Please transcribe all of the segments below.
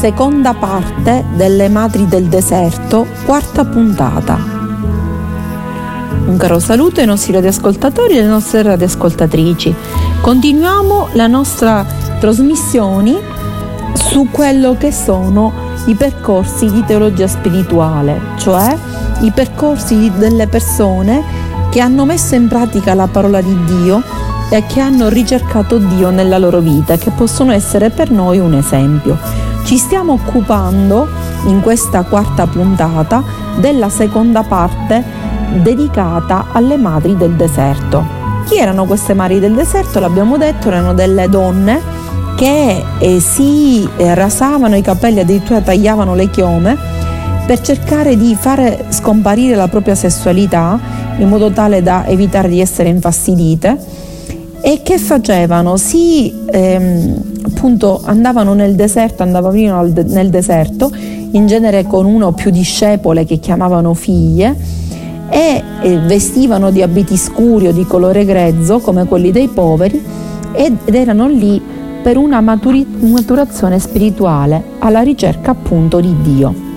Seconda parte delle Madri del Deserto, quarta puntata. Un caro saluto ai nostri radioascoltatori e alle nostre radioascoltatrici. Continuiamo la nostra trasmissione su quello che sono i percorsi di teologia spirituale, cioè i percorsi delle persone che hanno messo in pratica la parola di Dio e che hanno ricercato Dio nella loro vita, che possono essere per noi un esempio. Ci stiamo occupando in questa quarta puntata della seconda parte dedicata alle madri del deserto. Chi erano queste madri del deserto? L'abbiamo detto, erano delle donne che eh, si eh, rasavano i capelli, addirittura tagliavano le chiome per cercare di fare scomparire la propria sessualità in modo tale da evitare di essere infastidite e che facevano? Si ehm, appunto andavano nel deserto, andavano nel deserto, in genere con uno o più discepole che chiamavano figlie, e vestivano di abiti scuri o di colore grezzo come quelli dei poveri ed erano lì per una maturi- maturazione spirituale alla ricerca appunto di Dio.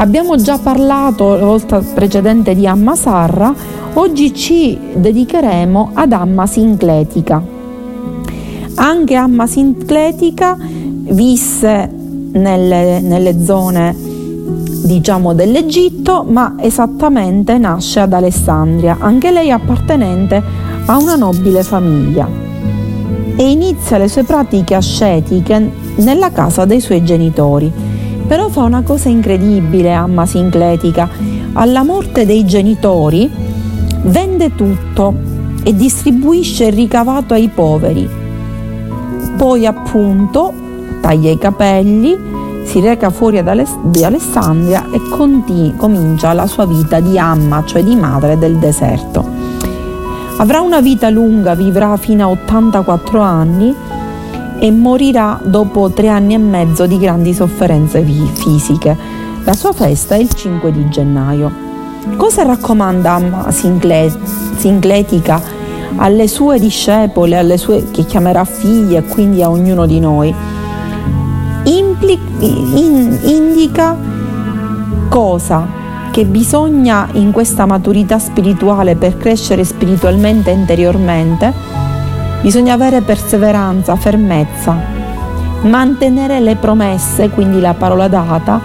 Abbiamo già parlato la volta precedente di Amma Sarra, oggi ci dedicheremo ad Amma Sincletica. Anche Amma Sincletica visse nelle, nelle zone diciamo dell'Egitto, ma esattamente nasce ad Alessandria, anche lei appartenente a una nobile famiglia e inizia le sue pratiche ascetiche nella casa dei suoi genitori. Però fa una cosa incredibile Amma Sincletica. Alla morte dei genitori vende tutto e distribuisce il ricavato ai poveri poi appunto taglia i capelli, si reca fuori di Alessandria e conti- comincia la sua vita di amma, cioè di madre del deserto. Avrà una vita lunga, vivrà fino a 84 anni e morirà dopo tre anni e mezzo di grandi sofferenze fisiche. La sua festa è il 5 di gennaio. Cosa raccomanda Amma Sincletica alle sue discepole, alle sue, che chiamerà figlie e quindi a ognuno di noi, impli, in, indica cosa che bisogna in questa maturità spirituale per crescere spiritualmente e interiormente, bisogna avere perseveranza, fermezza, mantenere le promesse, quindi la parola data,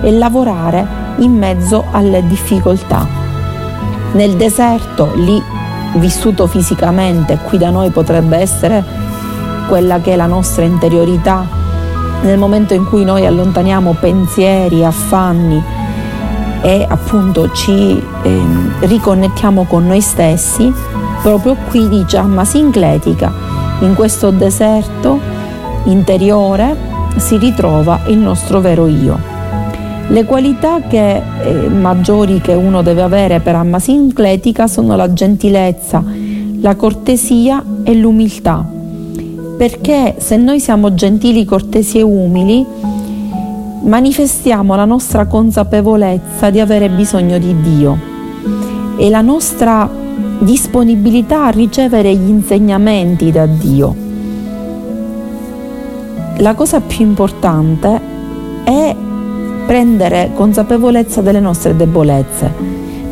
e lavorare in mezzo alle difficoltà. Nel deserto, lì vissuto fisicamente, qui da noi potrebbe essere quella che è la nostra interiorità, nel momento in cui noi allontaniamo pensieri, affanni e appunto ci eh, riconnettiamo con noi stessi, proprio qui dice Amma Sincletica, in questo deserto interiore si ritrova il nostro vero io. Le qualità che, eh, maggiori che uno deve avere per Amma Sincletica sono la gentilezza, la cortesia e l'umiltà. Perché se noi siamo gentili, cortesi e umili, manifestiamo la nostra consapevolezza di avere bisogno di Dio e la nostra disponibilità a ricevere gli insegnamenti da Dio. La cosa più importante è prendere consapevolezza delle nostre debolezze,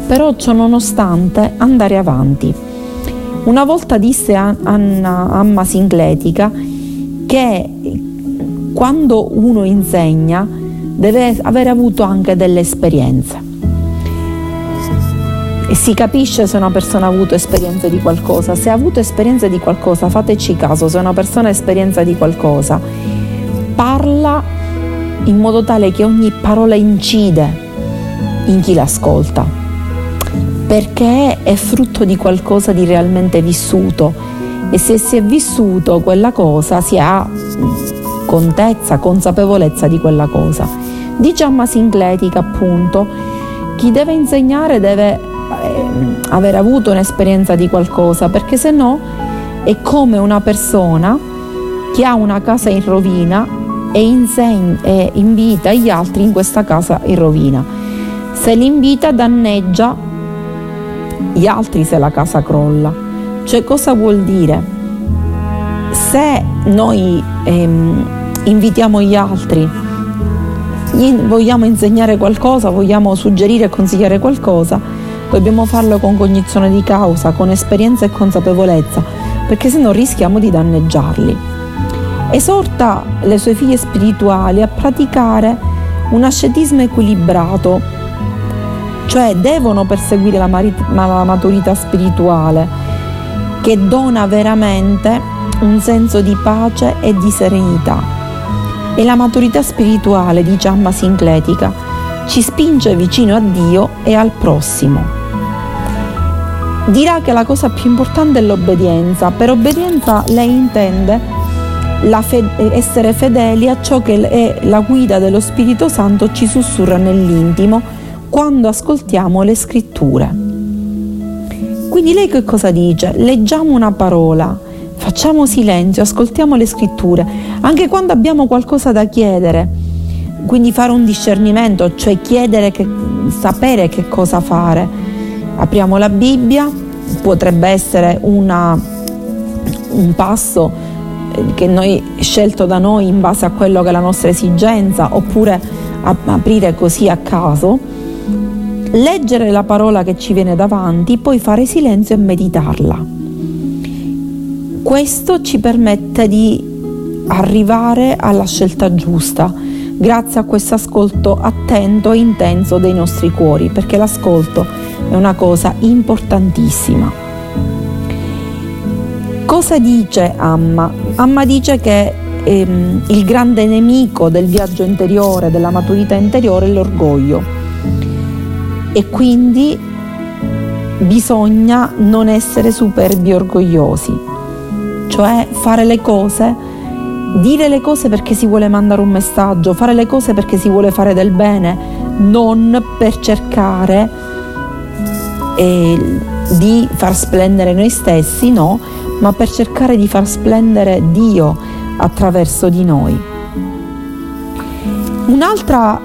però ciò nonostante andare avanti. Una volta disse Anna Amma Sincletica che quando uno insegna deve aver avuto anche delle esperienze. E si capisce se una persona ha avuto esperienze di qualcosa. Se ha avuto esperienze di qualcosa, fateci caso, se una persona ha esperienza di qualcosa, parla in modo tale che ogni parola incide in chi l'ascolta, perché è frutto di qualcosa di realmente vissuto e se si è vissuto quella cosa si ha contezza, consapevolezza di quella cosa. Di Giamma Sincletica appunto, chi deve insegnare deve aver avuto un'esperienza di qualcosa perché se no è come una persona che ha una casa in rovina e, insegna, e invita gli altri in questa casa in rovina. Se li invita danneggia gli altri se la casa crolla. Cioè cosa vuol dire? Se noi ehm, invitiamo gli altri, gli vogliamo insegnare qualcosa, vogliamo suggerire e consigliare qualcosa, dobbiamo farlo con cognizione di causa, con esperienza e consapevolezza, perché se no rischiamo di danneggiarli. Esorta le sue figlie spirituali a praticare un ascetismo equilibrato, cioè devono perseguire la, la maturità spirituale che dona veramente un senso di pace e di serenità. E la maturità spirituale di Giamma Sincletica ci spinge vicino a Dio e al prossimo. Dirà che la cosa più importante è l'obbedienza. Per obbedienza lei intende fe- essere fedeli a ciò che è la guida dello Spirito Santo ci sussurra nell'intimo quando ascoltiamo le scritture. Quindi lei che cosa dice? Leggiamo una parola, facciamo silenzio, ascoltiamo le scritture, anche quando abbiamo qualcosa da chiedere, quindi fare un discernimento, cioè chiedere che, sapere che cosa fare. Apriamo la Bibbia, potrebbe essere una, un passo che noi scelto da noi in base a quello che è la nostra esigenza oppure aprire così a caso, leggere la parola che ci viene davanti, poi fare silenzio e meditarla. Questo ci permette di arrivare alla scelta giusta grazie a questo ascolto attento e intenso dei nostri cuori, perché l'ascolto è una cosa importantissima. Cosa dice Amma? Amma dice che ehm, il grande nemico del viaggio interiore, della maturità interiore è l'orgoglio e quindi bisogna non essere superbi orgogliosi, cioè fare le cose, dire le cose perché si vuole mandare un messaggio, fare le cose perché si vuole fare del bene, non per cercare eh, di far splendere noi stessi, no, ma per cercare di far splendere Dio attraverso di noi. Un'altra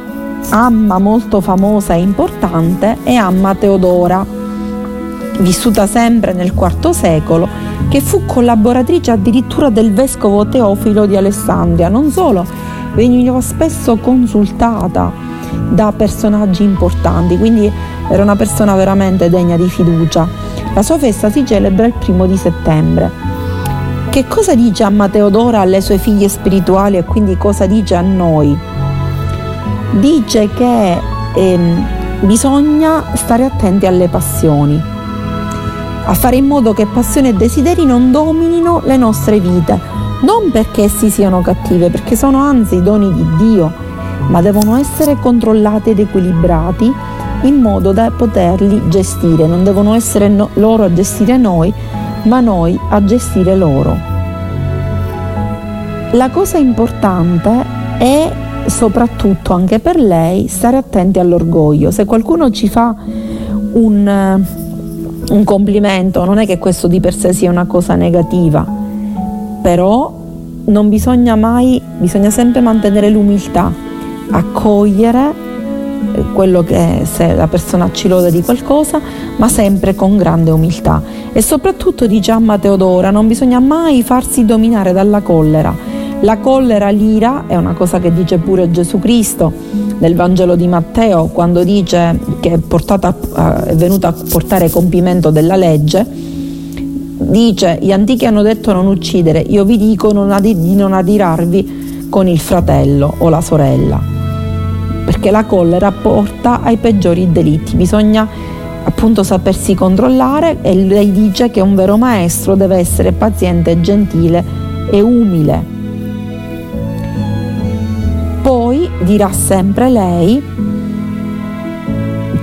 amma molto famosa e importante è Amma Teodora, vissuta sempre nel IV secolo, che fu collaboratrice addirittura del vescovo Teofilo di Alessandria. Non solo, veniva spesso consultata da personaggi importanti, quindi era una persona veramente degna di fiducia. La sua festa si celebra il primo di settembre. Che cosa dice Amma Teodora alle sue figlie spirituali e quindi cosa dice a noi? Dice che ehm, bisogna stare attenti alle passioni, a fare in modo che passioni e desideri non dominino le nostre vite, non perché essi siano cattive, perché sono anzi doni di Dio, ma devono essere controllati ed equilibrati in modo da poterli gestire. Non devono essere no, loro a gestire noi, ma noi a gestire loro. La cosa importante è soprattutto anche per lei stare attenti all'orgoglio. Se qualcuno ci fa un, un complimento, non è che questo di per sé sia una cosa negativa, però non bisogna mai, bisogna sempre mantenere l'umiltà, accogliere quello che se la persona ci lode di qualcosa, ma sempre con grande umiltà. E soprattutto dice Amma Teodora, non bisogna mai farsi dominare dalla collera. La collera, l'ira, è una cosa che dice pure Gesù Cristo nel Vangelo di Matteo, quando dice che è, portata, è venuta a portare compimento della legge, dice gli antichi hanno detto non uccidere, io vi dico di non adirarvi con il fratello o la sorella perché la collera porta ai peggiori delitti. Bisogna appunto sapersi controllare e lei dice che un vero maestro deve essere paziente, gentile e umile. Dirà sempre lei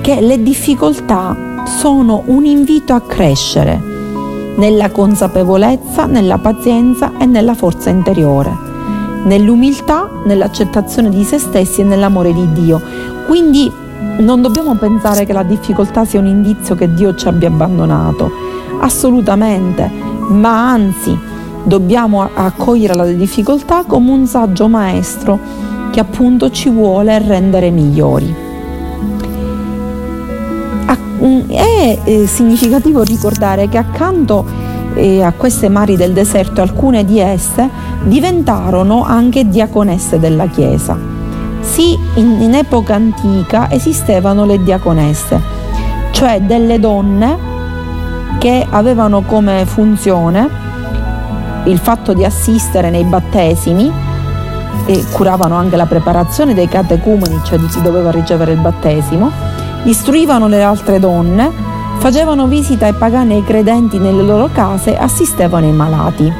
che le difficoltà sono un invito a crescere nella consapevolezza, nella pazienza e nella forza interiore, nell'umiltà, nell'accettazione di se stessi e nell'amore di Dio. Quindi non dobbiamo pensare che la difficoltà sia un indizio che Dio ci abbia abbandonato, assolutamente, ma anzi dobbiamo accogliere la difficoltà come un saggio maestro che appunto ci vuole rendere migliori. Mm, è eh, significativo ricordare che accanto eh, a queste mari del deserto alcune di esse diventarono anche diaconesse della Chiesa. Sì, in, in epoca antica esistevano le diaconesse, cioè delle donne che avevano come funzione il fatto di assistere nei battesimi e curavano anche la preparazione dei catecumeni, cioè di chi doveva ricevere il battesimo, istruivano le altre donne, facevano visita ai pagani e ai credenti nelle loro case assistevano i malati.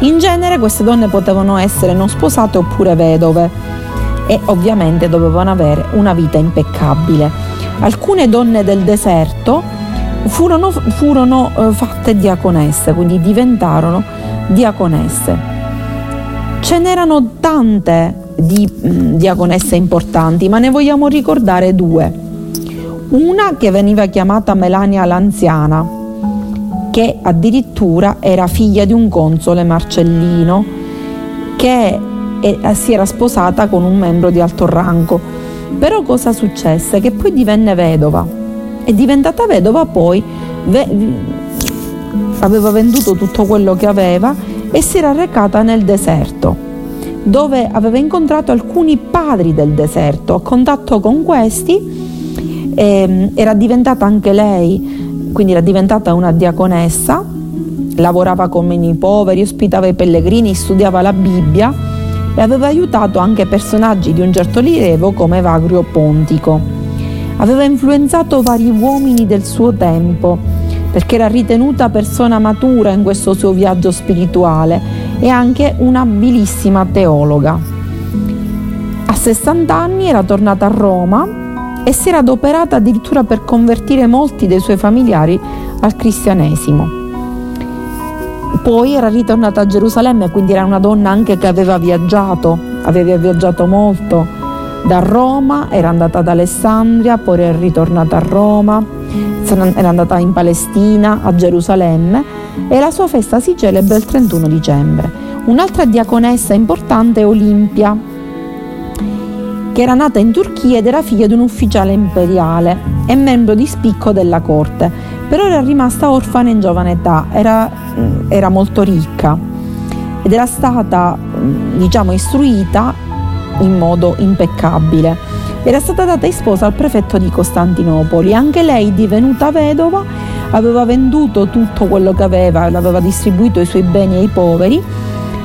In genere queste donne potevano essere non sposate oppure vedove e ovviamente dovevano avere una vita impeccabile. Alcune donne del deserto furono, furono eh, fatte diaconesse, quindi diventarono diaconesse. Ce n'erano tante di mm, diaconesse importanti, ma ne vogliamo ricordare due. Una che veniva chiamata Melania l'anziana, che addirittura era figlia di un console Marcellino, che eh, si era sposata con un membro di alto rango. Però cosa successe? Che poi divenne vedova. È diventata vedova poi, ve- aveva venduto tutto quello che aveva e si era recata nel deserto dove aveva incontrato alcuni padri del deserto. A contatto con questi eh, era diventata anche lei, quindi era diventata una diaconessa, lavorava con i poveri, ospitava i pellegrini, studiava la Bibbia e aveva aiutato anche personaggi di un certo rilievo come Vagrio Pontico. Aveva influenzato vari uomini del suo tempo perché era ritenuta persona matura in questo suo viaggio spirituale e anche un'abilissima teologa. A 60 anni era tornata a Roma e si era adoperata addirittura per convertire molti dei suoi familiari al cristianesimo. Poi era ritornata a Gerusalemme, quindi era una donna anche che aveva viaggiato, aveva viaggiato molto da Roma, era andata ad Alessandria, poi era ritornata a Roma, era andata in Palestina, a Gerusalemme e la sua festa si celebra il 31 dicembre. Un'altra diaconessa importante è Olimpia, che era nata in Turchia ed era figlia di un ufficiale imperiale e membro di spicco della corte, però era rimasta orfana in giovane età, era, era molto ricca ed era stata diciamo istruita in modo impeccabile era stata data in sposa al prefetto di Costantinopoli. Anche lei, divenuta vedova, aveva venduto tutto quello che aveva, l'aveva distribuito i suoi beni ai poveri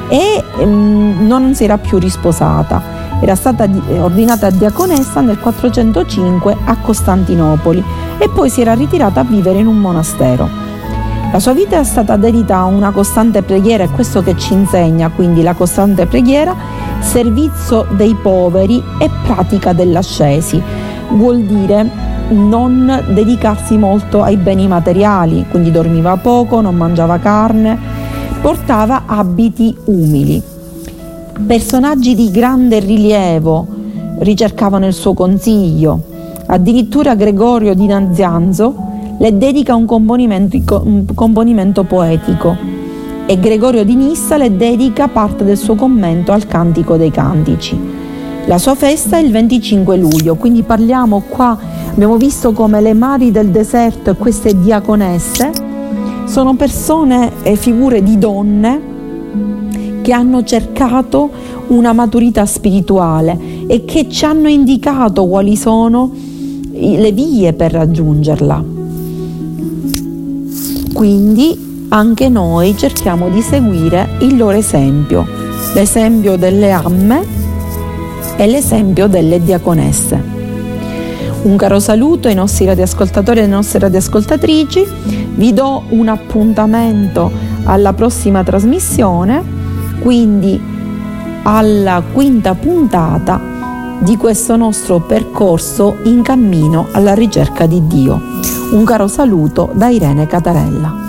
e ehm, non si era più risposata. Era stata ordinata diaconessa nel 405 a Costantinopoli e poi si era ritirata a vivere in un monastero. La sua vita è stata dedita a una costante preghiera, è questo che ci insegna, quindi la costante preghiera, servizio dei poveri e pratica dell'ascesi. Vuol dire non dedicarsi molto ai beni materiali, quindi dormiva poco, non mangiava carne, portava abiti umili. Personaggi di grande rilievo ricercavano il suo consiglio, addirittura Gregorio di Nazianzo le dedica un componimento, un componimento poetico e Gregorio di Nissa le dedica parte del suo commento al Cantico dei Cantici. La sua festa è il 25 luglio, quindi parliamo qua, abbiamo visto come le mari del deserto e queste diaconesse sono persone e figure di donne che hanno cercato una maturità spirituale e che ci hanno indicato quali sono le vie per raggiungerla. Quindi anche noi cerchiamo di seguire il loro esempio, l'esempio delle amme e l'esempio delle diaconesse. Un caro saluto ai nostri radioascoltatori e alle nostre radioascoltatrici, vi do un appuntamento alla prossima trasmissione, quindi alla quinta puntata di questo nostro percorso in cammino alla ricerca di Dio. Un caro saluto da Irene Catarella.